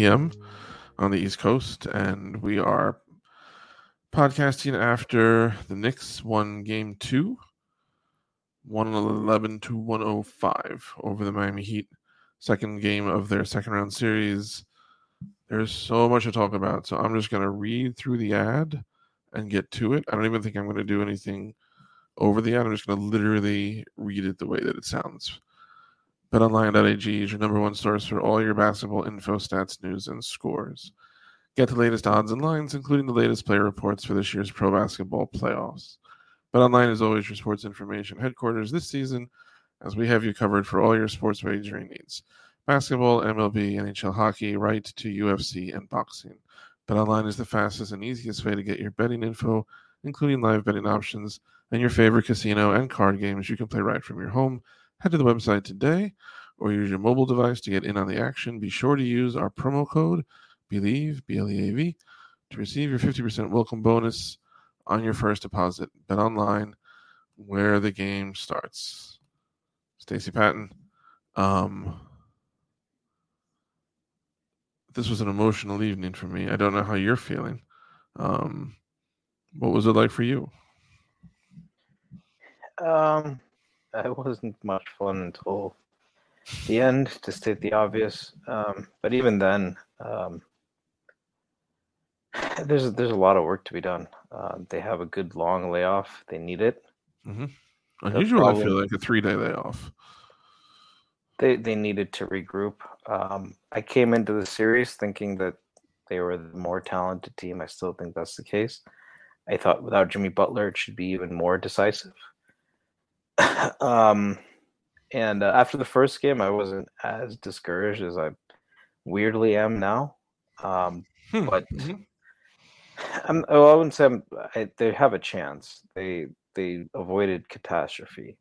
p.m. on the East Coast, and we are podcasting after the Knicks won game two, 111 to 105 over the Miami Heat, second game of their second round series. There's so much to talk about, so I'm just going to read through the ad and get to it. I don't even think I'm going to do anything over the ad. I'm just going to literally read it the way that it sounds. BetOnline.ag is your number one source for all your basketball info, stats, news, and scores. Get the latest odds and lines, including the latest player reports for this year's pro basketball playoffs. BetOnline is always your sports information headquarters this season, as we have you covered for all your sports wagering needs. Basketball, MLB, NHL hockey, right to UFC and boxing. BetOnline is the fastest and easiest way to get your betting info, including live betting options and your favorite casino and card games you can play right from your home. Head to the website today or use your mobile device to get in on the action. Be sure to use our promo code BELIEVE, B L E A V, to receive your 50% welcome bonus on your first deposit. Bet online where the game starts. Stacy Patton, um, this was an emotional evening for me. I don't know how you're feeling. Um, what was it like for you? Um, it wasn't much fun until the end, to state the obvious. Um, but even then, um, there's there's a lot of work to be done. Uh, they have a good long layoff. They need it. Mm-hmm. Unusual, I feel like a three day layoff. They they needed to regroup. Um, I came into the series thinking that they were the more talented team. I still think that's the case. I thought without Jimmy Butler, it should be even more decisive. um, and uh, after the first game, I wasn't as discouraged as I weirdly am now. Um, Hmm. but Mhm. I'm, well, I wouldn't say I'm, I, they have a chance. They they avoided catastrophe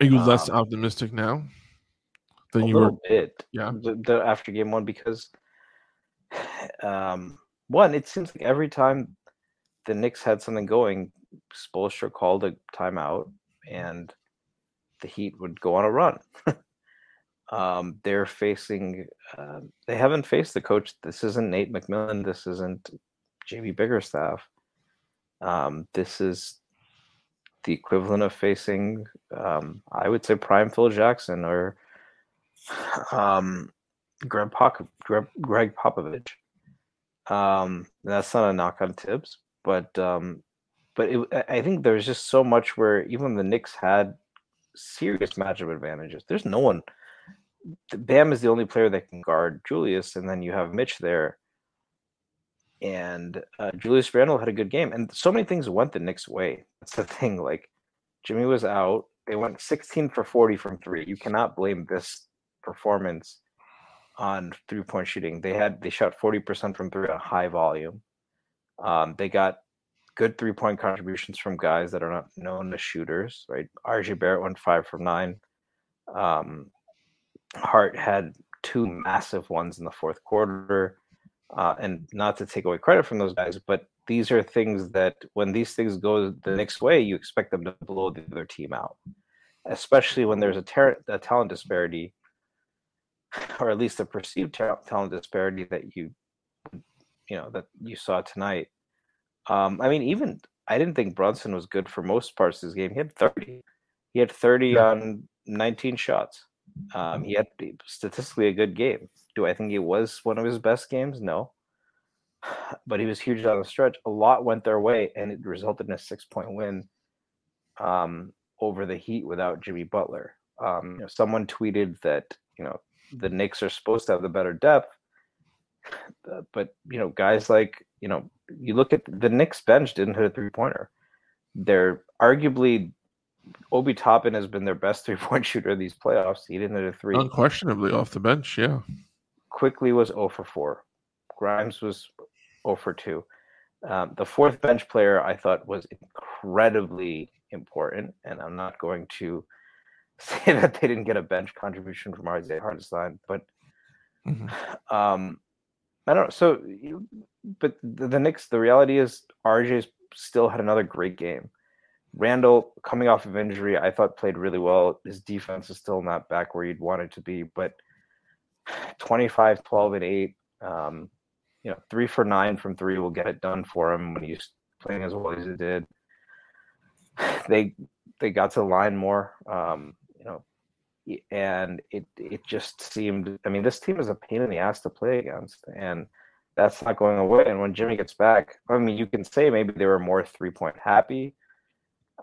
Are you less um, optimistic now than you were? bit. Yeah. the, the after game one because um one it seems like every time the Knicks had something going, Spoelstra called a timeout and the Heat would go on a run. um, they're facing uh, they haven't faced the coach. This isn't Nate McMillan. This isn't JB Bickerstaff. Um, this is the equivalent of facing um, I would say prime Phil Jackson or um, Greg, Pop- Greg, Gregg Popovich. Um, that's not a knock on Thibs, but um, but it, I- think there's just so much where even the Knicks had serious matchup advantages. There's no one. Bam is the only player that can guard Julius, and then you have Mitch there. And uh, Julius Randle had a good game, and so many things went the Knicks' way. That's the thing. Like Jimmy was out. They went 16 for 40 from three. You cannot blame this performance on three point shooting. They had they shot 40% from three at high volume. Um, they got good three point contributions from guys that are not known as shooters, right? RJ Barrett went five from nine. Um, Hart had two massive ones in the fourth quarter. Uh, and not to take away credit from those guys, but these are things that when these things go the Knicks way, you expect them to blow the other team out, especially when there's a, ter- a talent disparity, or at least a perceived ta- talent disparity that you, you know, that you saw tonight. Um, I mean, even I didn't think Brunson was good for most parts of his game. He had 30. He had 30 Yeah. on 19 shots. Um, he had statistically a good game. Do I think it was one of his best games? No. But he was huge down the stretch. A lot went their way, and it resulted in a six point win um, over the Heat without Jimmy Butler. Um, you know, someone tweeted that you know the Knicks are supposed to have the better depth, but you know guys like you know you look at the Knicks bench didn't hit a three pointer. They're arguably Obi Toppin has been their best three point shooter these playoffs. He didn't hit a three. Unquestionably off the bench, yeah. Quickley was 0 for 4. Grimes was 0 for 2. Um, the fourth bench player I thought was incredibly important, and I'm not going to say that they didn't get a bench contribution from Isaiah Hartenstein, but Mhm. um, I don't know. So, but the, the Knicks, the reality is RJ still had another great game. Randle, coming off of injury, I thought played really well. His defense is still not back where you'd want it to be, but 25, 12, and 8, um, you know, three for nine from three will get it done for him when he's playing as well as he did. They they got to the line more, um, and it it just seemed. I mean, this team is a pain in the ass to play against, and that's not going away. And when Jimmy gets back, I mean, you can say maybe they were more three point happy.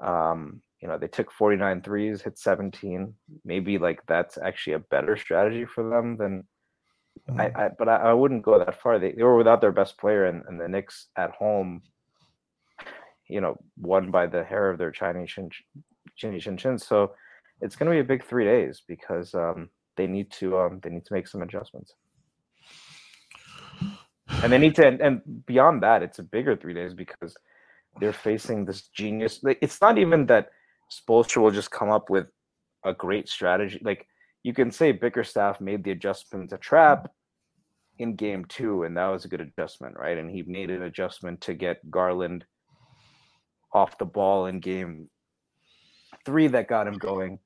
Um, you know, they took 49 threes, hit 17. Maybe like that's actually a better strategy for them than I, I but I, I wouldn't go that far. They, they were without their best player, and, and the Knicks at home, you know, won by the hair of their Chinese chin, chinny chin chin. So it's going to be a big three days because um, they need to um, they need to make some adjustments, and they need to. And, and beyond that, it's a bigger three days because they're facing this genius. It's not even that Spoelstra will just come up with a great strategy. Like you can say Bickerstaff made the adjustment to trap in game two, and that was a good adjustment, right? And he made an adjustment to get Garland off the ball in game three that got him going.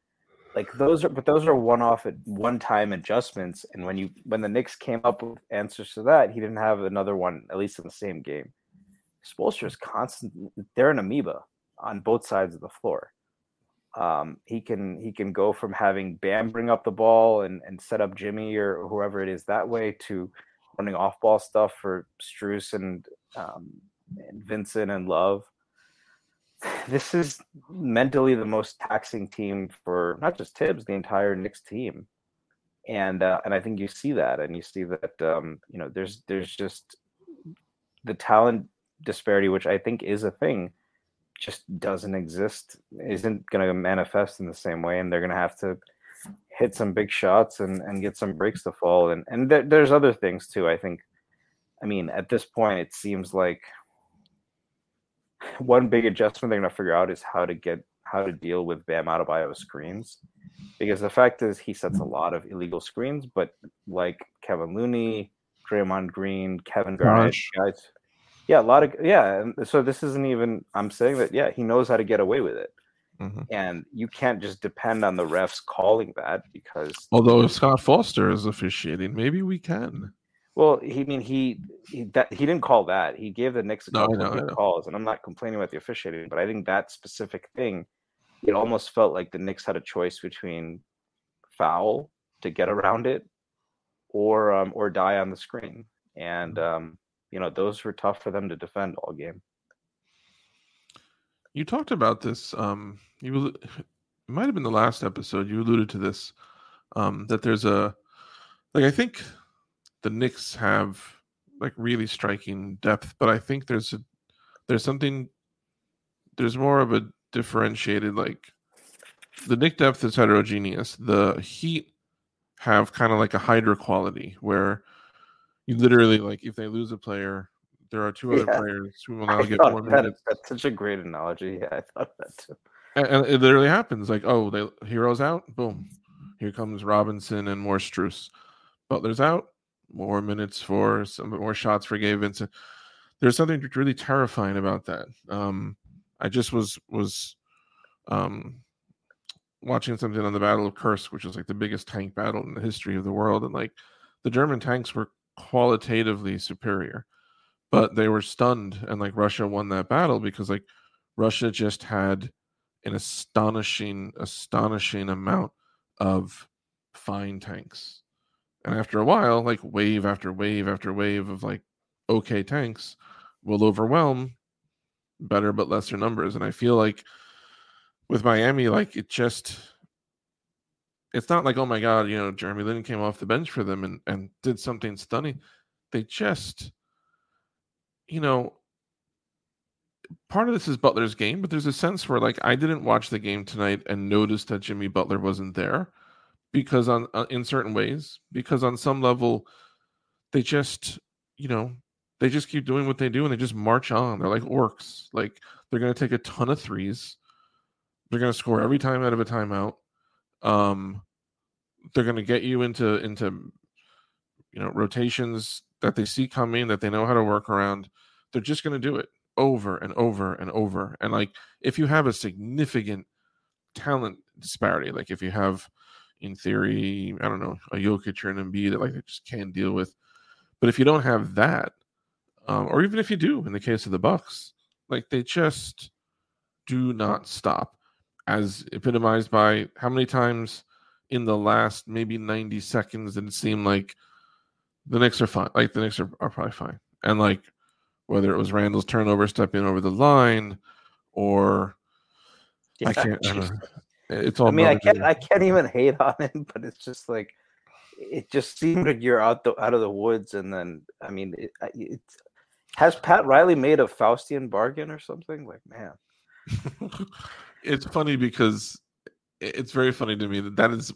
Like those are, but those are one-off, at one-time adjustments. And when you when the Knicks came up with answers to that, he didn't have another one, at least in the same game. Spoelstra is constant. They're an amoeba on both sides of the floor. Um, he can he can go from having Bam bring up the ball and, and set up Jimmy or whoever it is that way to running off ball stuff for Strus and um, and Vincent and Love. This is mentally the most taxing team for not just Thibs, the entire Knicks team, and uh, and I think you see that, and you see that um, you know there's there's just the talent disparity, which I think is a thing just doesn't exist isn't going to manifest in the same way and they're going to have to hit some big shots and, and get some breaks to fall. And and there, there's other things too i think. I mean at this point it seems like one big adjustment they're going to figure out is how to get how to deal with bam Adebayo screens because the fact is he sets a lot of illegal screens but like kevin looney Draymond Green, Kevin Garnett, guys, yeah, a lot of yeah. And so this isn't even. I'm saying that yeah, he knows how to get away with it, Mhm. and you can't just depend on the refs calling that because Although if Scott Foster is officiating, maybe we can. Well, he I mean he he that he didn't call that. He gave the Knicks a No, couple good know. calls, and I'm not complaining about the officiating, but I think that specific thing, it almost felt like the Knicks had a choice between foul to get around it, or um, or die on the screen, and um, you know those were tough for them to defend all game. You talked about this. Um, you it might have been the last episode. You alluded to this. Um, that there's a like I think the Knicks have like really striking depth, but I think there's a there's something there's more of a differentiated like the Nick depth is heterogeneous. The Heat have kind of like a Hydra quality where you literally like if they lose a player, there are two other Yeah. players who will now I get more that- minutes. that's such a great analogy. Yeah, I thought that too. And, and it literally happens. Like, oh, they Herro's out, boom. Here comes Robinson and more Strus. Butler's out, more minutes for some more shots for Gabe Vincent. There's something really terrifying about that. Um, I just was was um watching something on the Battle of Kursk, which is like the biggest tank battle in the history of the world, and like the German tanks were qualitatively superior, but they were stunned, and like Russia won that battle because like Russia just had an astonishing, astonishing amount of fine tanks. And after a while, like wave after wave after wave of like okay tanks will overwhelm better but lesser numbers. And I feel like with Miami, like it just it's not like, oh my God, you know, Jeremy Lin came off the bench for them and, and did something stunning. They just, you know, part of this is Butler's game, but there's a sense where like I didn't watch the game tonight and noticed that Jimmy Butler wasn't there because on uh, in certain ways because on some level they just you know they just keep doing what they do and they just march on. They're like orcs. Like they're going to take a ton of threes. They're going to score every time out of a timeout. Um, they're going to get you into into you know rotations that they see coming that they know how to work around. They're just going to do it over and over and over. And like if you have a significant talent disparity, like if you have in theory, I don't know, a Jokic or an Embiid that like they just can't deal with. But if you don't have that, um, or even if you do, in the case of the Bucks, like they just do not stop, as epitomized by how many times in the last maybe 90 seconds did it seem like the Knicks are fine, like the Knicks are, are probably fine, and like whether it was Randle's turnover stepping over the line or yeah, I can't. I it's all. I mean, I can't. I can't even hate on him, but it's just like it just seemed like you're out the out of the woods, and then I mean, it, it has Pat Riley made a Faustian bargain or something? Like, man, it's funny because it's very funny to me that that is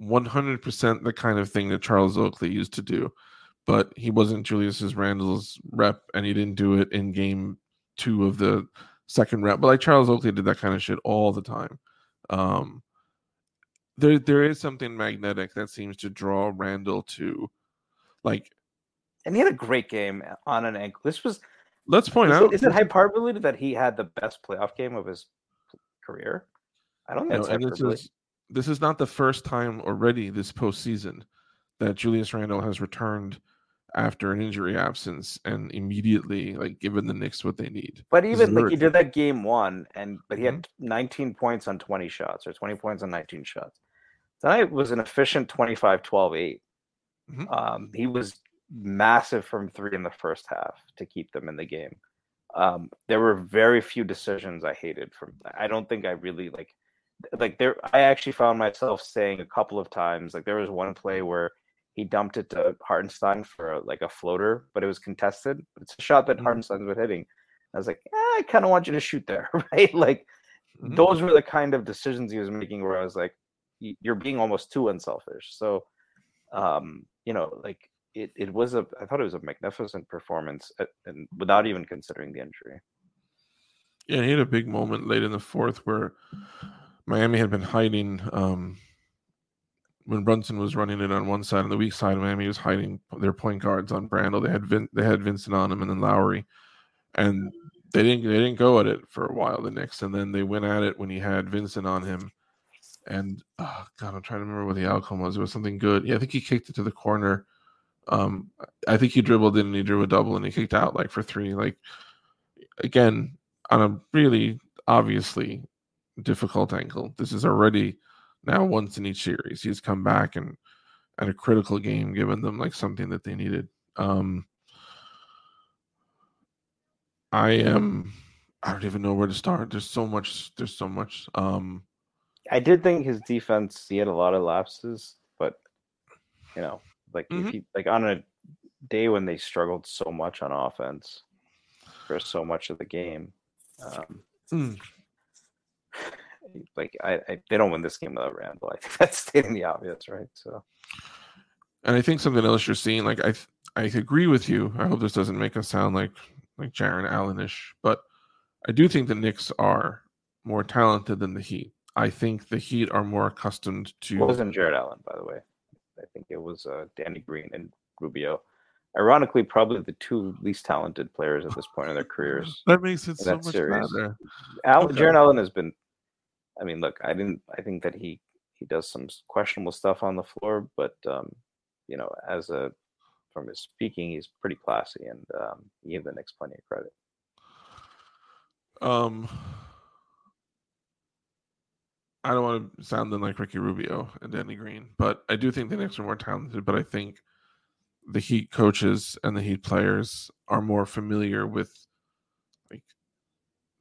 100% the kind of thing that Charles Oakley used to do, but he wasn't Julius's Randle's rep, and he didn't do it in game two of the second rep. But like Charles Oakley did that kind of shit all the time. Um, there there is something magnetic that seems to draw Randle to like and he had a great game on an ankle. This was let's point is out it, is it hyperbole that he had the best playoff game of his career? I don't think no, this is this is not the first time already this postseason that Julius Randle has returned after an injury absence and immediately like given the Knicks what they need. But even like he did that game one and but he mm-hmm. had 19 points on 20 shots or 20 points on 19 shots. Tonight was an efficient 25 12 8. Mm-hmm. Um, he was massive from three in the first half to keep them in the game. Um, there were very few decisions I hated from I don't think I really like like there I actually found myself saying a couple of times like there was one play where he dumped it to Hartenstein for like a floater, but it was contested. It's a shot that mm-hmm. Hartenstein's been hitting. I was like, eh, I kind of want you to shoot there, right? Like mm-hmm. those were the kind of decisions he was making where I was like, you're being almost too unselfish. So, um, you know, like it, it was a, I thought it was a magnificent performance, at, uh, and without even considering the injury. Yeah, he had a big moment late in the fourth where Miami had been hiding. Um, when Brunson was running it on one side, on the weak side, of Miami was hiding their point guards on Brandel. They had Vin, they had Vincent on him, and then Lowry, and they didn't they didn't go at it for a while. The Knicks, and then they went at it when he had Vincent on him, and oh God, I'm trying to remember what the outcome was. It was something good. Yeah, I think he kicked it to the corner. Um, I think he dribbled in and he drew a double and he kicked out like for three. Like again, on a really obviously difficult angle. This is already now once in each series. He's come back and at a critical game, given them like something that they needed. Um, I am. I don't even know where to start. There's so much. There's so much. Um, I did think his defense. He had a lot of lapses, but you know, like mm-hmm. if he like on a day when they struggled so much on offense for so much of the game. Um, mm like I, I, they don't win this game without Randle. I think that's stating the obvious, right? So, and I think something else you're seeing, like I I agree with you. I hope this doesn't make us sound like like Jarrett Allenish, but I do think the Knicks are more talented than the Heat. I think the Heat are more accustomed to. It wasn't Jarrett Allen, by the way. I think it was uh, Danny Green and Rubio. Ironically, probably the two least talented players at this point in their careers. that makes it so much series. better. Allen, okay. Jarrett Allen has been I mean, look, I didn't. I think that he he does some questionable stuff on the floor, but um, you know, as a from his speaking, he's pretty classy, and um, he gave the Knicks plenty of credit. Um, I don't want to sound like Ricky Rubio and Danny Green, but I do think the Knicks are more talented. But I think the Heat coaches and the Heat players are more familiar with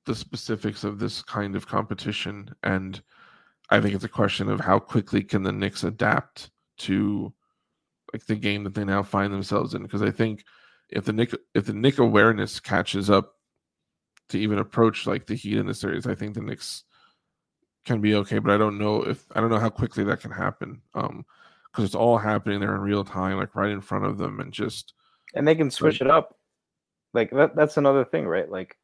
the specifics of this kind of competition. And I think it's a question of how quickly can the Knicks adapt to like the game that they now find themselves in. Because I think if the Nick if the Nick awareness catches up to even approach like the Heat in the series. I think the Knicks can be okay, but I don't know if I don't know how quickly that can happen. Um, because it's all happening there in real time, like right in front of them, and just and they can switch like, it up. Like that that's another thing, right? Like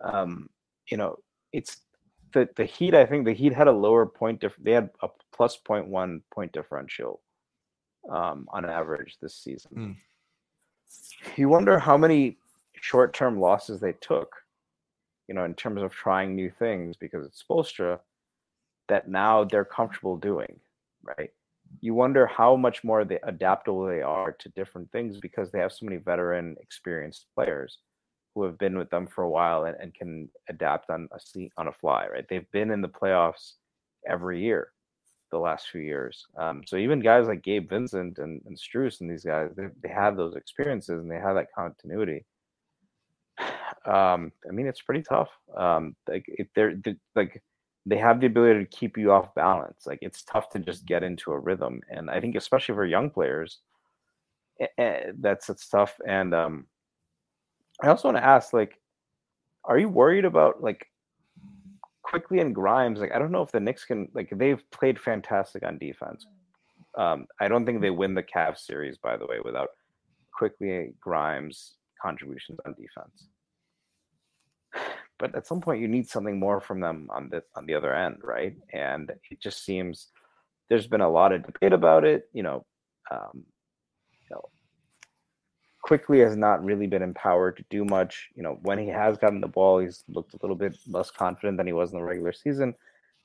um, you know, it's the the Heat. I think the Heat had a lower point. Diff- they had a plus point one point differential um, on average this season. Mm. You wonder how many short term losses they took, you know, in terms of trying new things because it's Spoelstra that now they're comfortable doing, right? You wonder how much more they adaptable they are to different things because they have so many veteran, experienced players who have been with them for a while and, and can adapt on a seat on a fly, right? They've been in the playoffs every year the last few years. Um, so even guys like Gabe Vincent and, and Strus and these guys, they, they have those experiences and they have that continuity. Um, I mean, it's pretty tough. Um, like if they're, they're like they have the ability to keep you off balance. Like it's tough to just get into a rhythm, and I think especially for young players, that's it's tough. And um, I also want to ask, like, are you worried about like Quickley and Grimes? Like, I don't know if the Knicks can like they've played fantastic on defense. Um, I don't think they win the Cavs series, by the way, without Quickley Grimes contributions on defense but at some point you need something more from them on the on the other end, right? And it just seems there's been a lot of debate about it. You know, um, you know, Quickley has not really been empowered to do much. You know, when he has gotten the ball, he's looked a little bit less confident than he was in the regular season.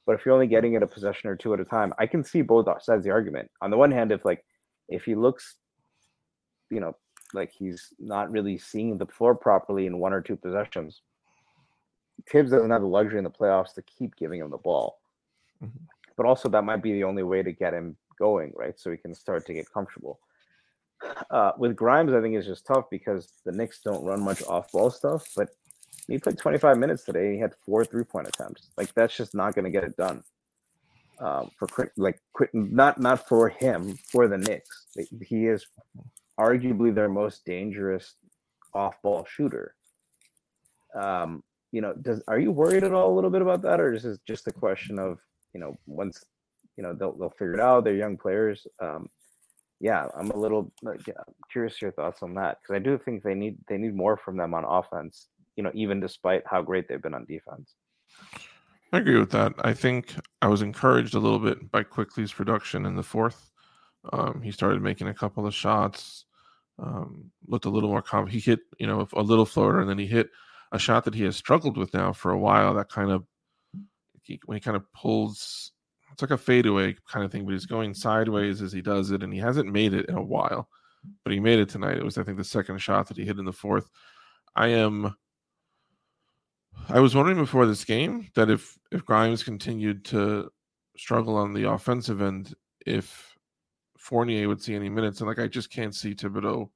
But if you're only getting it a possession or two at a time, I can see both sides of the argument. On the one hand, if like if he looks, you know, like he's not really seeing the floor properly in one or two possessions, Thibs doesn't have the luxury in the playoffs to keep giving him the ball. Mm-hmm. But also, that might be the only way to get him going, right? So he can start to get comfortable. Uh, with Grimes, I think it's just tough because the Knicks don't run much off ball stuff. But he played 25 minutes today. he had four three point attempts. Like that's just not going to get it done. Um, for like not not for him for the Knicks. He is arguably their most dangerous off ball shooter. Um, you know, does are you worried at all a little bit about that, or is this just a question of you know once you know they'll they'll figure it out? They're young players. Um, yeah, I'm a little curious your thoughts on that because I do think they need they need more from them on offense. You know, even despite how great they've been on defense. I agree with that. I think I was encouraged a little bit by Quickley's production in the fourth. Um, he started making a couple of shots, um, looked a little more calm. He hit, you know, a little floater, and then he hit a shot that he has struggled with now for a while. That kind of he, when he kind of pulls, it's like a fadeaway kind of thing, but he's going sideways as he does it, and he hasn't made it in a while. But he made it tonight. It was, I think, the second shot that he hit in the fourth. I am. I was wondering before this game that if if Grimes continued to struggle on the offensive end, if Fournier would see any minutes, and like I just can't see Thibodeau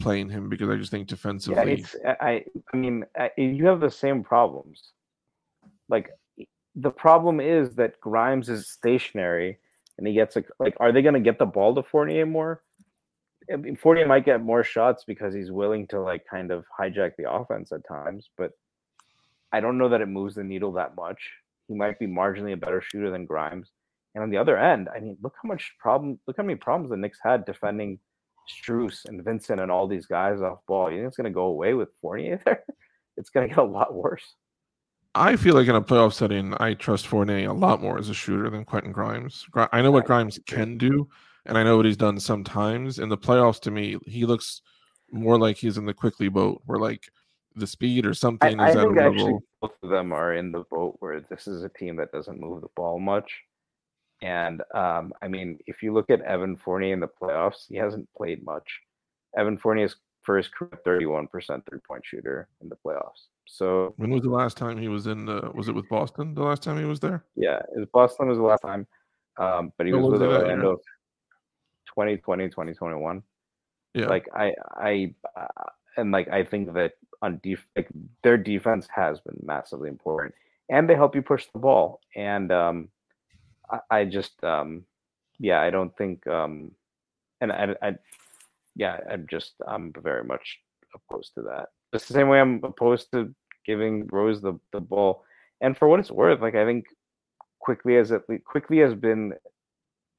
playing him because I just think defensively. Yeah, it's I. I mean, you have the same problems. Like the problem is that Grimes is stationary, and he gets a like. Are they going to get the ball to Fournier more? I mean, Fournier might get more shots because he's willing to like kind of hijack the offense at times, but I don't know that it moves the needle that much. He might be marginally a better shooter than Grimes. And on the other end, I mean, look how much problem, look how many problems the Knicks had defending Strus and Vincent and all these guys off ball. You think it's going to go away with Fournier there? It's going to get a lot worse. I feel like in a playoff setting, I trust Fournier a lot more as a shooter than Quentin Grimes. I know what Grimes can do, and I know what he's done sometimes. In the playoffs, to me, he looks more like he's in the Quickley boat, where like the speed or something I, is I at think a level. both of them are in the boat where this is a team that doesn't move the ball much. And um, I mean, if you look at Evan Fournier in the playoffs, he hasn't played much. Evan Fournier's first career 31% three point shooter in the playoffs. So when was the last time he was in the was it with Boston the last time he was there? Yeah, it was Boston was the last time. Um, but he was, was with Orlando 2020, 2021. Yeah. Like I I uh, and like I think that on def- like their defense has been massively important. And they help you push the ball. And um I, I just um yeah, I don't think um and I, I yeah, I'm just I'm very much opposed to that. It's the same way I'm opposed to giving Rose the, the ball. And for what it's worth, like I think Quickley has Quickley has been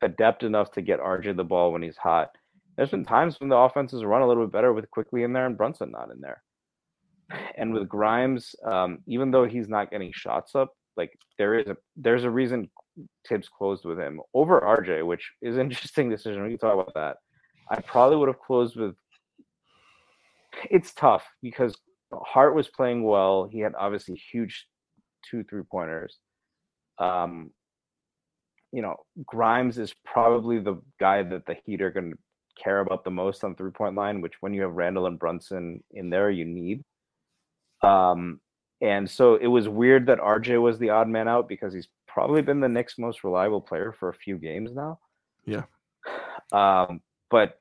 adept enough to get RJ the ball when he's hot. There's been times when the offenses run a little bit better with Quickley in there and Brunson not in there. And with Grimes, um, even though he's not getting shots up, like there is a there's a reason Thibs closed with him over RJ, which is an interesting decision. We can talk about that. I probably would have closed with. It's tough because Hart was playing well. He had obviously huge two three pointers. Um, you know, Grimes is probably the guy that the Heat are going to care about the most on three point line, which when you have Randle and Brunson in there, you need. Um, and so it was weird that RJ was the odd man out because he's probably been the Knicks' most reliable player for a few games now. Yeah. Um, but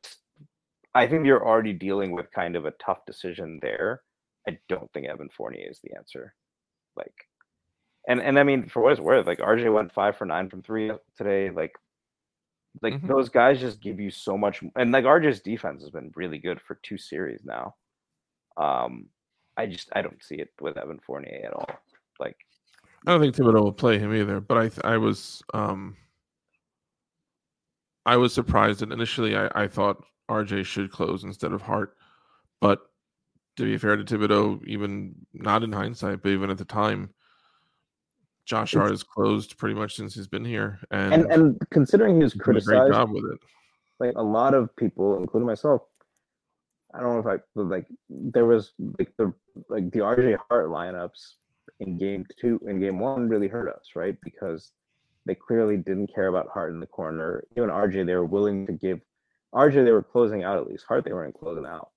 I think you're already dealing with kind of a tough decision there. I don't think Evan Fournier is the answer. Like, and and I mean, for what it's worth, like RJ went five for nine from three today. Like, like mm-hmm. those guys just give you so much. And like RJ's defense has been really good for two series now. Um, I just I don't see it with Evan Fournier at all. Like, I don't think Thibodeau will play him either. But I I was um I was surprised and initially I, I thought RJ should close instead of Hart. But to be fair to Thibodeau, even not in hindsight, but even at the time, Josh Hart has closed pretty much since he's been here, and and, and considering he was criticized, a great job with it. Like a lot of people, including myself, I don't know if I like there was like the like the RJ Hart lineups in game two in game one really hurt us, right? Because they clearly didn't care about Hart in the corner. Even RJ, they were willing to give RJ, they were closing out at least. Hart, they weren't closing out.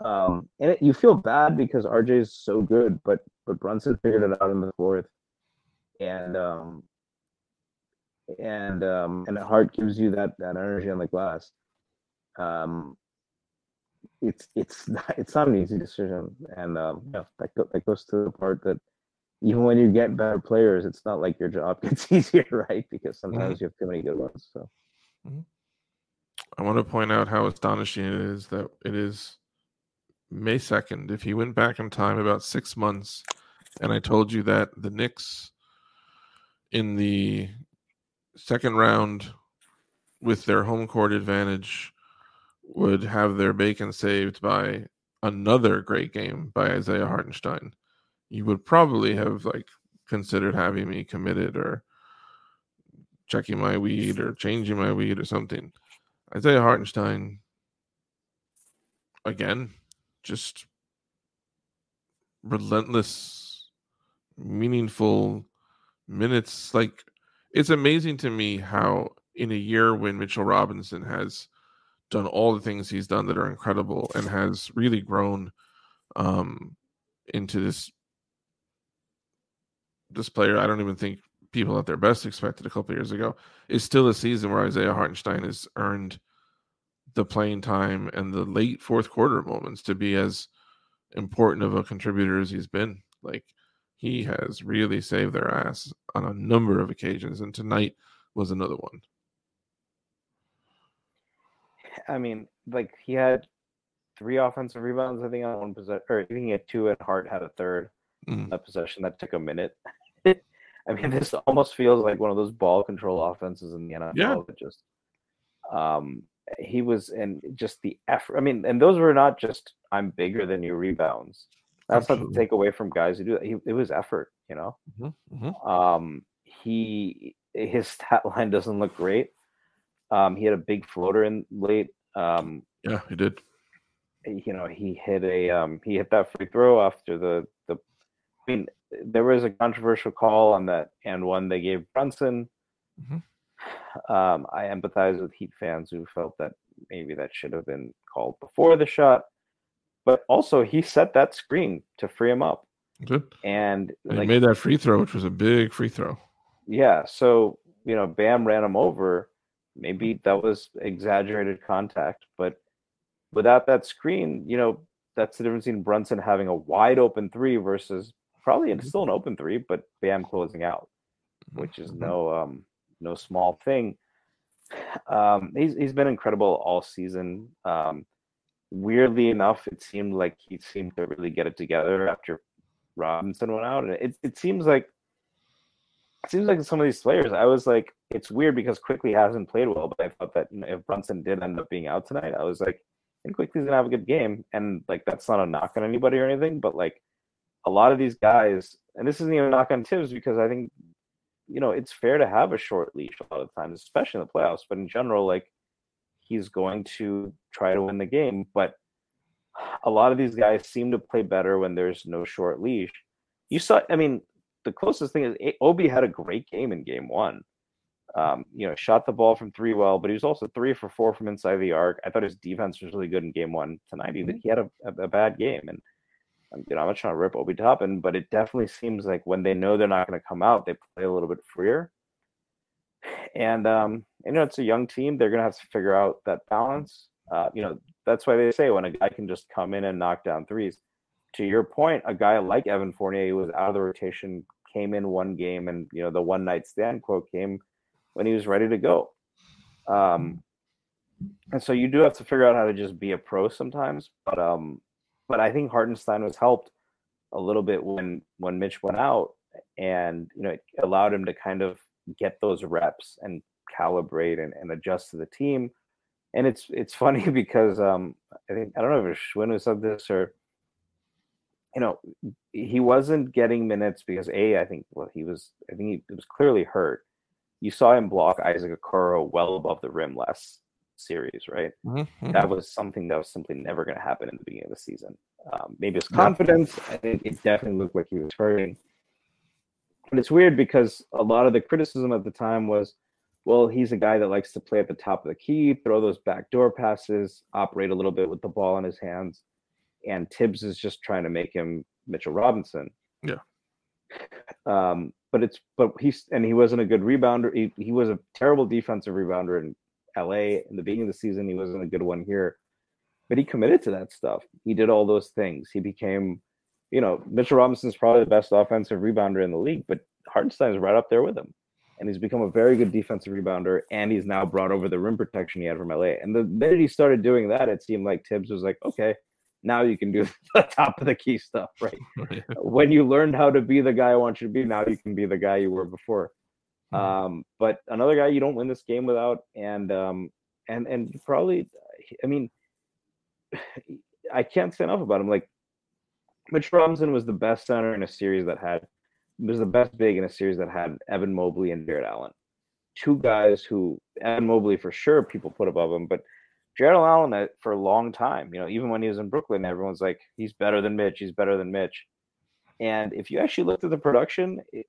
Um, and it, you feel bad because RJ is so good, but but Brunson figured it out in the fourth, and um, and um, and Hart gives you that that energy on the glass. Um, it's it's not, it's not an easy decision, and um, yeah, that go, that goes to the part that even when you get better players, it's not like your job gets easier, right? Because sometimes mm-hmm. you have too many good ones. So. Mm-hmm. I want to point out how astonishing it is that it is May 2nd. If you went back in time about six months and I told you that the Knicks in the second round with their home court advantage would have their bacon saved by another great game by Isaiah Hartenstein, you would probably have like considered having me committed or checking my weed or changing my weed or something. Isaiah Hartenstein, again, just relentless, meaningful minutes. Like, it's amazing to me how in a year when Mitchell Robinson has done all the things he's done that are incredible and has really grown um, into this this player. I don't even think people at their best expected a couple years ago. Is still a season where Isaiah Hartenstein has earned the playing time and the late fourth quarter moments to be as important of a contributor as he's been. Like he has really saved their ass on a number of occasions, and tonight was another one. I mean, like he had three offensive rebounds, I think, on one possession, or I think he had two, and Hart had a third. Mm. That possession that took a minute. I mean, this almost feels like one of those ball control offenses in the NFL. Yeah. Just, um, he was in just the effort. I mean, and those were not just I'm bigger than you rebounds. That's Absolutely. not to take away from guys who do that. He, it was effort, you know. Mm-hmm. Mm-hmm. Um, he his stat line doesn't look great. Um, he had a big floater in late. Um, yeah, he did. You know, he hit a um, he hit that free throw after the. I mean, there was a controversial call on that and one they gave Brunson. Mm-hmm. Um, I empathize with Heat fans who felt that maybe that should have been called before the shot, but also he set that screen to free him up. And, and like, he made that free throw, which was a big free throw. Yeah. So you know, Bam ran him over maybe that was exaggerated contact, but without that screen, you know, that's the difference between Brunson having a wide open three versus probably it's mm-hmm. still an open three, but Bam closing out, which is mm-hmm. no um no small thing. Um, he's he's been incredible all season. Um, weirdly enough, it seemed like he seemed to really get it together after Robinson went out, and it it seems like it seems like some of these players. I was like, it's weird because Quickley hasn't played well, but I thought that you know, if Brunson did end up being out tonight, I was like, I think Quickley's gonna have a good game, and like that's not a knock on anybody or anything, but like a lot of these guys, and this isn't even a knock on Thibs because I think you know it's fair to have a short leash a lot of times, especially in the playoffs. But in general, like he's going to try to win the game, but a lot of these guys seem to play better when there's no short leash. You saw, I mean, the closest thing is Obi had a great game in game one. Um, you know, shot the ball from three well, but he was also three for four from inside the arc. I thought his defense was really good in game one. Tonight, he, mm-hmm. he had a, a, a, bad game, and you know, I'm not trying to rip Obi Toppin, but it definitely seems like when they know they're not going to come out, they play a little bit freer. And um, you know, it's a young team; they're going to have to figure out that balance. Uh, you know, that's why they say when a guy can just come in and knock down threes. To your point, a guy like Evan Fournier who was out of the rotation, came in one game, and you know the one night stand quote came when he was ready to go. Um, and so you do have to figure out how to just be a pro sometimes. But um, but I think Hartenstein was helped a little bit when when Mitch went out, and you know it allowed him to kind of get those reps and calibrate and, and adjust to the team. And it's it's funny because um, I think I don't know if Schwinn said this or you know he wasn't getting minutes because a I think well he was I think he, was clearly hurt. You saw him block Isaac Okoro well above the rim last series, right? Mm-hmm. That was something that was simply never going to happen in the beginning of the season. Um, maybe his confidence, I think it definitely looked like he was hurting. But it's weird because a lot of the criticism at the time was, well, he's a guy that likes to play at the top of the key, throw those backdoor passes, operate a little bit with the ball in his hands. And Thibs is just trying to make him Mitchell Robinson. Yeah. Um, but it's but he's and he wasn't a good rebounder. He, he was a terrible defensive rebounder in LA in the beginning of the season. He wasn't a good one here, but he committed to that stuff. He did all those things. He became, you know, Mitchell Robinson's probably the best offensive rebounder in the league, but Hartenstein is right up there with him. And he's become a very good defensive rebounder, and he's now brought over the rim protection he had from LA. And the minute he started doing that, it seemed like Thibs was like, okay, now you can do the top of the key stuff, right? when you learned how to be the guy I want you to be, now you can be the guy you were before. Hmm. Um, but another guy you don't win this game without, and um, and and probably, I mean, I can't say enough about him. Like Mitch Robinson was the best center in a series that had was the best big in a series that had Evan Mobley and Jarrett Allen, two guys who Evan Mobley for sure people put above him, but Jarrett Allen uh, for a long time, you know, even when he was in Brooklyn, everyone's like, he's better than Mitch, he's better than Mitch. And if you actually looked at the production, it,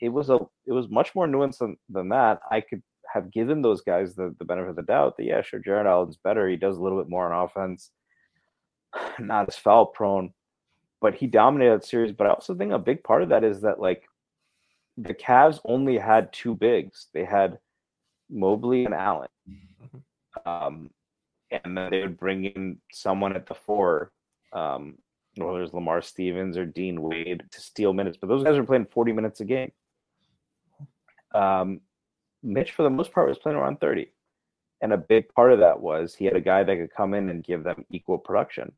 it was a it was much more nuanced than, than that. I could have given those guys the, the benefit of the doubt that yeah, sure, Jarrett Allen's better. He does a little bit more on offense, not as foul prone, but he dominated that series. But I also think a big part of that is that like the Cavs only had two bigs. They had Mobley and Allen. Mm-hmm. Um, and then they would bring in someone at the four. Um, whether it's Lamar Stevens or Dean Wade to steal minutes, but those guys are playing 40 minutes a game. Um, Mitch, for the most part, was playing around 30. And a big part of that was he had a guy that could come in and give them equal production.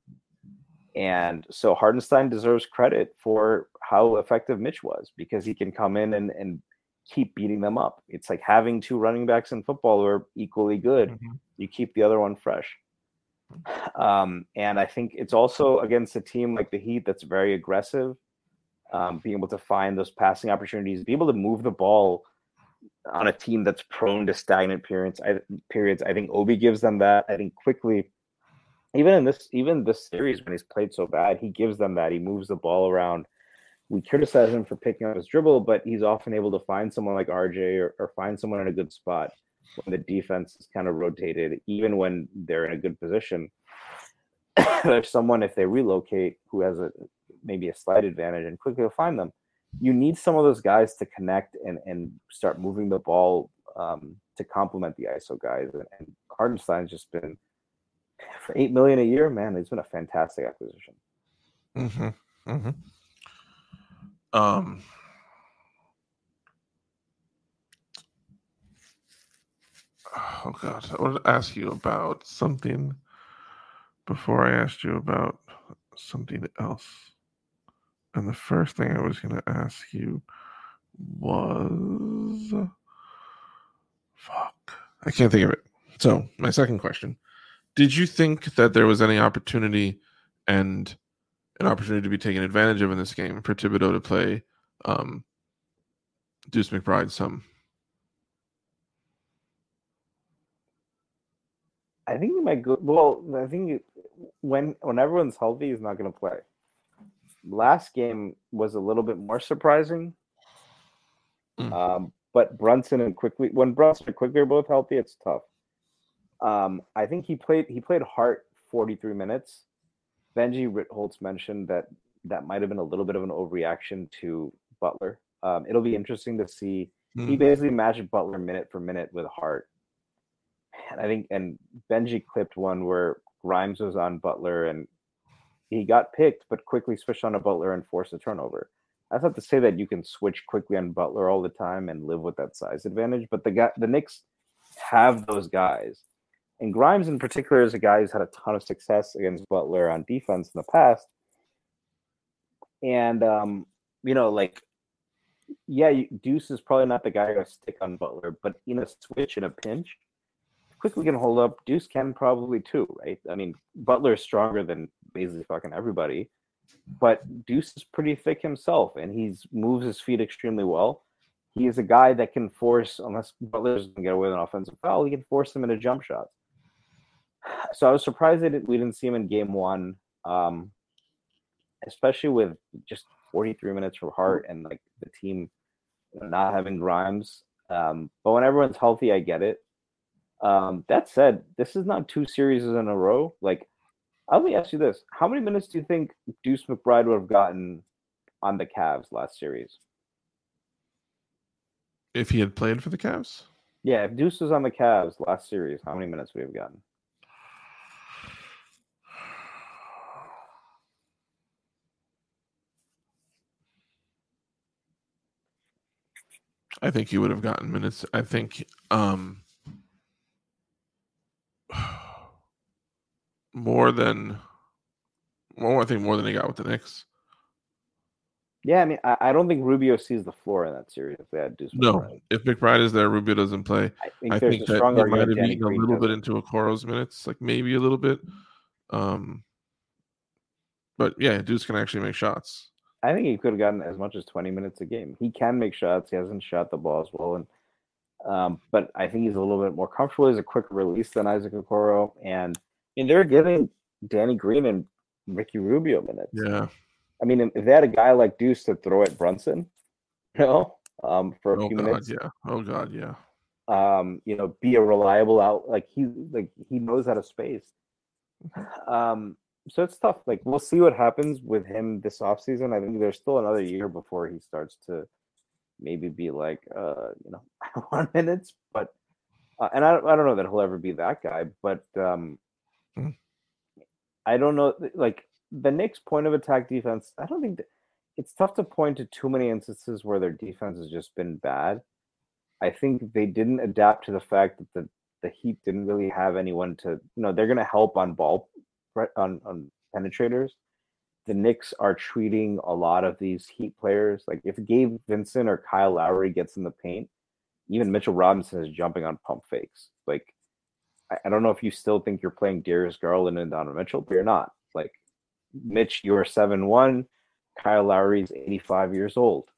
And so Hartenstein deserves credit for how effective Mitch was because he can come in and, and keep beating them up. It's like having two running backs in football who are equally good. Mm-hmm. You keep the other one fresh. Um, and I think it's also against a team like the Heat that's very aggressive, um, being able to find those passing opportunities, be able to move the ball on a team that's prone to stagnant periods. I, periods. I think Obi gives them that. I think Quickley, even in this, even this series when he's played so bad, he gives them that. He moves the ball around. We criticize him for picking up his dribble, but he's often able to find someone like RJ or, or find someone in a good spot when the defense is kind of rotated, even when they're in a good position. there's someone if they relocate who has a maybe a slight advantage and Quickley will find them. You need some of those guys to connect and, and start moving the ball um, to complement the ISO guys. And, and Hartenstein's just been for eight million a year, man. It's been a fantastic acquisition. Mm-hmm. Mm-hmm. Um, oh god, I want to ask you about something, before I asked you about something else. And the first thing I was going to ask you was. Fuck. I can't think of it. So, my second question Did you think that there was any opportunity and an opportunity to be taken advantage of in this game for Thibodeau to play um, Deuce McBride some? I think he might go. Well, I think when when everyone's healthy, he's not going to play. Last game was a little bit more surprising. Mm. Um, but Brunson and Quickley when Brunson and Quickley are both healthy, it's tough. Um, I think he played he played Hart 43 minutes. Benji Ritholtz mentioned that that might have been a little bit of an overreaction to Butler. Um, it'll be interesting to see. Mm. He basically matched Butler minute for minute with Hart. And I think and Benji clipped one where Grimes was on Butler and he got picked, but Quickley switched on a Butler and forced a turnover. That's not to say that you can switch Quickley on Butler all the time and live with that size advantage, but the guy, the Knicks have those guys, and Grimes in particular is a guy who's had a ton of success against Butler on defense in the past. And um, you know, like, yeah, Deuce is probably not the guy to stick on Butler, but in a switch in a pinch, Quickley can hold up. Deuce can probably too, right? I mean, Butler is stronger than basically fucking everybody but Deuce is pretty thick himself, and he moves his feet extremely well. He is a guy that can force, unless Butler's to get away with an offensive foul, he can force them into jump shots. So I was surprised that we didn't see him in game one, um, especially with just 43 minutes for Hart and like the team not having Grimes. Um, but when everyone's healthy, I get it. Um, that said, this is not two series in a row. Like let me ask you this: How many minutes do you think Deuce McBride would have gotten on the Cavs last series? If he had played for the Cavs? Yeah, if Deuce was on the Cavs last series, how many minutes would he have gotten? I think he would have gotten minutes. I think um more than well, I think more than he got with the Knicks. Yeah, I mean, I, I don't think Rubio sees the floor in that series. If they had Deuce no, McBride. if McBride is there, Rubio doesn't play. I think, I think that he might have eaten a little bit into Okoro's minutes, like maybe a little bit. Um, but yeah, Deuce can actually make shots. I think he could have gotten as much as twenty minutes a game. He can make shots. He hasn't shot the ball as well, and um, but I think he's a little bit more comfortable. He's a quick release than Isaac Okoro, and mean, they're giving Danny Green and Ricky Rubio minutes. Yeah. I mean, if they had a guy like Deuce to throw at Brunson, you know, um, for a oh few God, minutes. Yeah. Oh God, yeah. Um, you know, be a reliable out like he like he knows how to space. Um, so it's tough. Like we'll see what happens with him this offseason. I think there's still another year before he starts to maybe be like uh, you know, I want minutes, but uh, and I, I don't know that he'll ever be that guy, but um Mm. I don't know. Like the Knicks' point of attack defense, I don't think it's tough to point to too many instances where their defense has just been bad. I think they didn't adapt to the fact that the the Heat didn't really have anyone to. You know, they're going to help on ball on on penetrators. The Knicks are treating a lot of these Heat players like if Gabe Vincent or Kyle Lowry gets in the paint, even Mitchell Robinson is jumping on pump fakes. Like I, don't know if you still think you're playing Darius Garland and Donovan Mitchell, but you're not. Like Mitch, you're seven one. Kyle Lowry's 85 years old.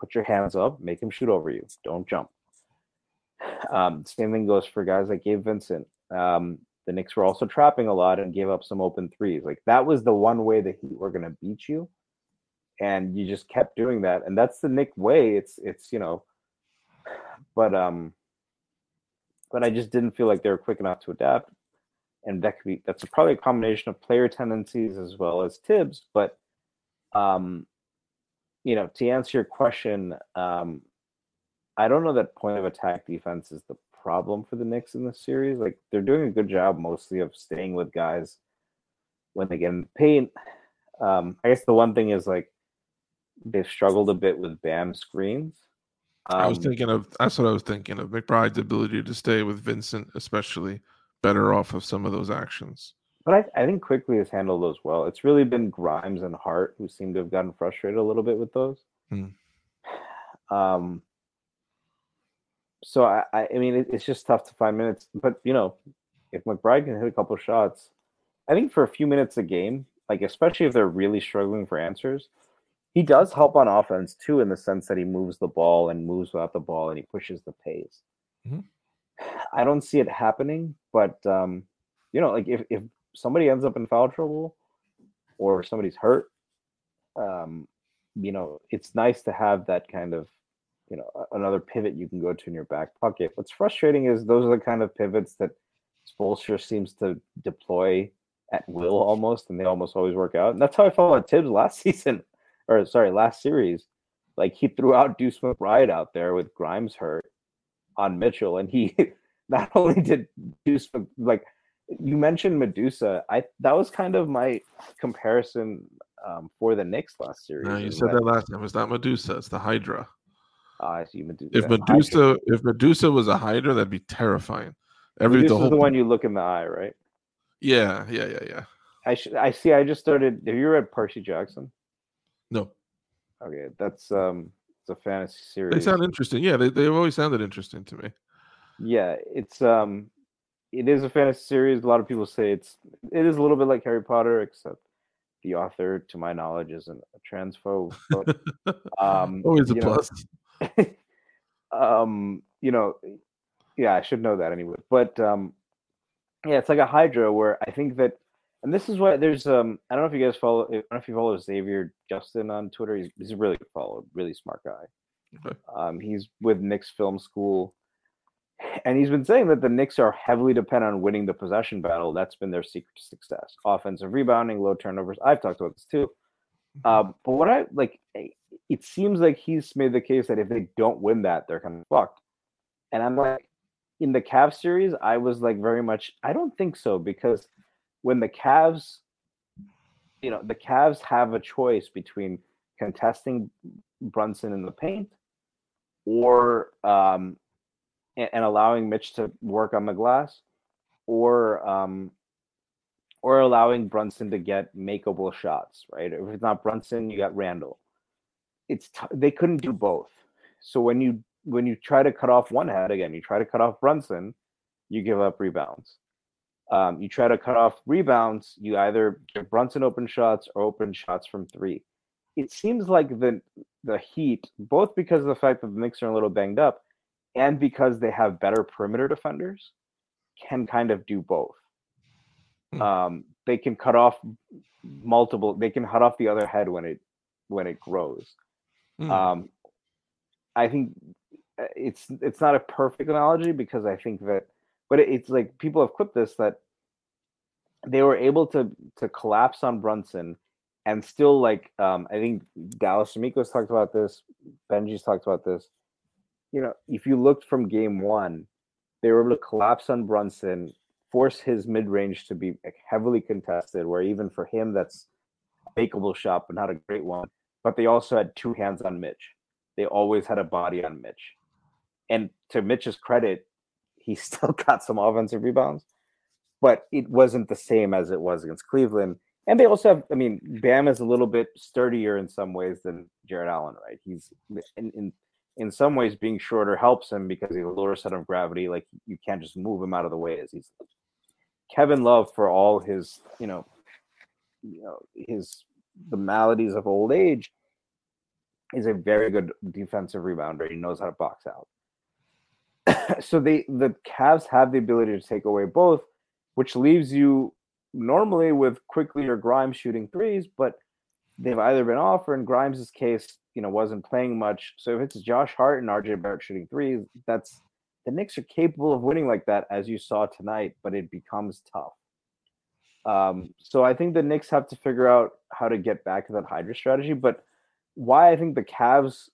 Put your hands up, make him shoot over you. Don't jump. Um, same thing goes for guys like Gabe Vincent. Um, the Knicks were also trapping a lot and gave up some open threes. Like that was the one way the Heat were going to beat you, and you just kept doing that. And that's the Knick way. It's it's you know, but um, but I just didn't feel like they were quick enough to adapt. And that could be that's probably a combination of player tendencies as well as Thibs. But um, you know, to answer your question, um, I don't know that point of attack defense is the problem for the Knicks in this series. Like they're doing a good job mostly of staying with guys when they get in the paint. Um, I guess the one thing is like they've struggled a bit with Bam screens. Um, I was um, thinking of that's what I was thinking of McBride's ability to stay with Vincent, especially better off of some of those actions. But I, I think Quickley has handled those well. It's really been Grimes and Hart who seem to have gotten frustrated a little bit with those. Hmm. Um, so I, I I mean, it, it's just tough to find minutes. But you know, if McBride can hit a couple shots, I think for a few minutes a game, like especially if they're really struggling for answers, he does help on offense too, in the sense that he moves the ball and moves without the ball and he pushes the pace. Mhm. I don't see it happening, but um, you know, like if if somebody ends up in foul trouble or somebody's hurt, um, you know, it's nice to have that kind of, you know, another pivot you can go to in your back pocket. What's frustrating is those are the kind of pivots that Spoelstra seems to deploy at will almost, and they almost always work out. And that's how I felt about Thibs last season, or sorry, last series. Like he threw out Deuce McBride out there with Grimes hurt on Mitchell, and he not only did Deuce like you mentioned Medusa. I that was kind of my comparison um, for the Knicks last series. No, you said that last time. It's not Medusa. It's the Hydra. Ah, I see Medusa. If Hydra. Medusa, if Medusa was a Hydra, that'd be terrifying. Every the Medusa's whole, the one you look in the eye, right? yeah, yeah, yeah, yeah. I should. I see. I just started. Have you read Percy Jackson? No, Okay, that's um, it's a fantasy series. they sound interesting. Yeah, they they've always sounded interesting to me. Yeah, it's um, it is a fantasy series. A lot of people say it's it is a little bit like Harry Potter, except the author, to my knowledge, isn't a transphobe. But, um, always a know, plus. um, you know, yeah, I should know that anyway. But um, yeah, it's like a Hydra where I think that, and this is why there's um, I don't know if you guys follow, I don't know if you follow Xavier Justin on Twitter. He's he's a really good follow, really smart guy. Okay. Um, he's with Knicks Film School, and he's been saying that the Knicks are heavily dependent on winning the possession battle. That's been their secret to success: offensive rebounding, low turnovers. I've talked about this too. Um, but what I like, eh, it seems like he's made the case that if they don't win that, they're kind of fucked. And I'm like, in the Cavs series, I was like very much, I don't think so because when the Cavs, you know, the Cavs have a choice between contesting Brunson in the paint or um, and, and allowing Mitch to work on the glass, or um, or allowing Brunson to get makeable shots. Right? If it's not Brunson, you got Randle. It's t- they couldn't do both. So when you when you try to cut off one head again, you try to cut off Brunson, you give up rebounds. Um, you try to cut off rebounds, you either get Brunson open shots or open shots from three. It seems like the the Heat, both because of the fact that the Knicks are a little banged up, and because they have better perimeter defenders, can kind of do both. Hmm. Um, they can cut off multiple. They can cut off the other head when it when it grows. Hmm. Um, I think uh, it's it's not a perfect analogy because I think that, but it, it's like people have clipped this that they were able to to collapse on Brunson and still like um, I think Dallas Amigos talked about this, Benji's talked about this. You know, if you looked from game one, they were able to collapse on Brunson, force his mid range to be heavily contested, where even for him that's a makeable shot, but not a great one. But they also had two hands on Mitch. They always had a body on Mitch. And to Mitch's credit, he still got some offensive rebounds, but it wasn't the same as it was against Cleveland. And they also have, I mean, Bam is a little bit sturdier in some ways than Jarrett Allen, right? He's in, in in some ways being shorter helps him because he has a lower center of gravity. Like you can't just move him out of the way as he's Kevin Love for all his, you know, you know, his the maladies of old age is a very good defensive rebounder. He knows how to box out. so they the Cavs have the ability to take away both, which leaves you normally with Quickley or Grimes shooting threes, but they've either been off or in Grimes' case, you know, wasn't playing much. So if it's Josh Hart and RJ Barrett shooting threes, that's the Knicks are capable of winning like that, as you saw tonight, but it becomes tough. Um, so I think the Knicks have to figure out how to get back to that Hydra strategy. But why I think the Cavs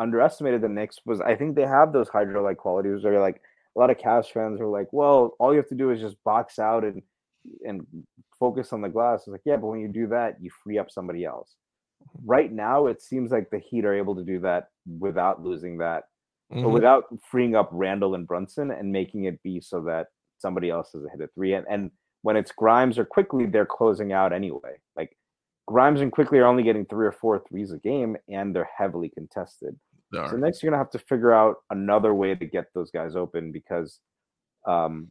underestimated the Knicks was I think they have those Hydra like qualities where like a lot of Cavs fans are like, well, all you have to do is just box out and and focus on the glass. It's like, yeah, but when you do that, you free up somebody else. Right now, it seems like the Heat are able to do that without losing that, Mhm. or without freeing up Randle and Brunson and making it be so that somebody else has a hit a three. And, and when it's Grimes or Quickley, they're closing out anyway. Like Grimes and Quickley are only getting three or four threes a game, and they're heavily contested. So next, you're gonna have to figure out another way to get those guys open because, um,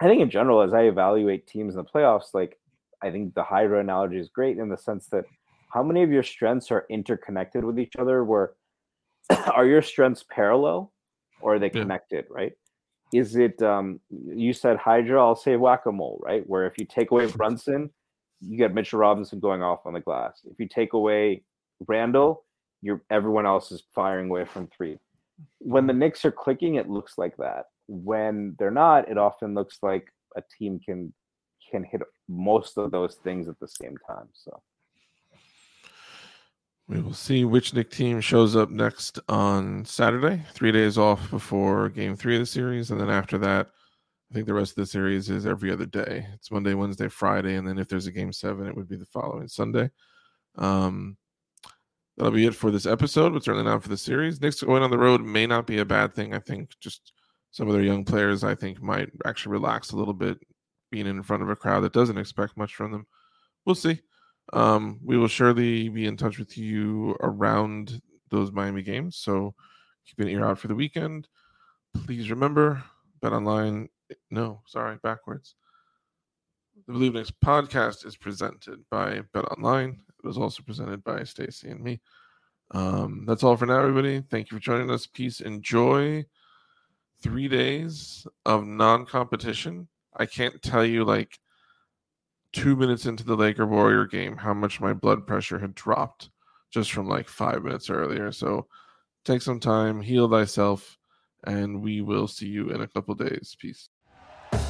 I think in general, as I evaluate teams in the playoffs, like I think the Hydra analogy is great in the sense that how many of your strengths are interconnected with each other? Where are your strengths parallel or are they yeah. connected? Right? Is it um, you said Hydra? I'll say whack a mole, right? Where if you take away Brunson, you get Mitchell Robinson going off on the glass. If you take away Randle, you're everyone else is firing away from three. When the Knicks are clicking, it looks like that. When they're not, it often looks like a team can can hit most of those things at the same time. So we will see which Knick team shows up next on Saturday. Three days off before Game Three of the series, and then after that, I think the rest of the series is every other day. It's Monday, Wednesday, Friday, and then if there's a game seven, it would be the following Sunday. Um, that'll be it for this episode, but certainly not for the series. Knicks going on the road may not be a bad thing. I think just some of their young players, I think, might actually relax a little bit being in front of a crowd that doesn't expect much from them. We'll see. Um, we will surely be in touch with you around those Miami games. So keep an ear out for the weekend. Please remember, bet online no, sorry, backwards. The Believe Next podcast is presented by Bet Online. It was also presented by Stacy and me. Um, that's all for now, everybody. Thank you for joining us. Peace. Enjoy three days of non-competition. I can't tell you like two minutes into the Laker Warrior game how much my blood pressure had dropped just from like five minutes earlier. So take some time, heal thyself, and we will see you in a couple days. Peace.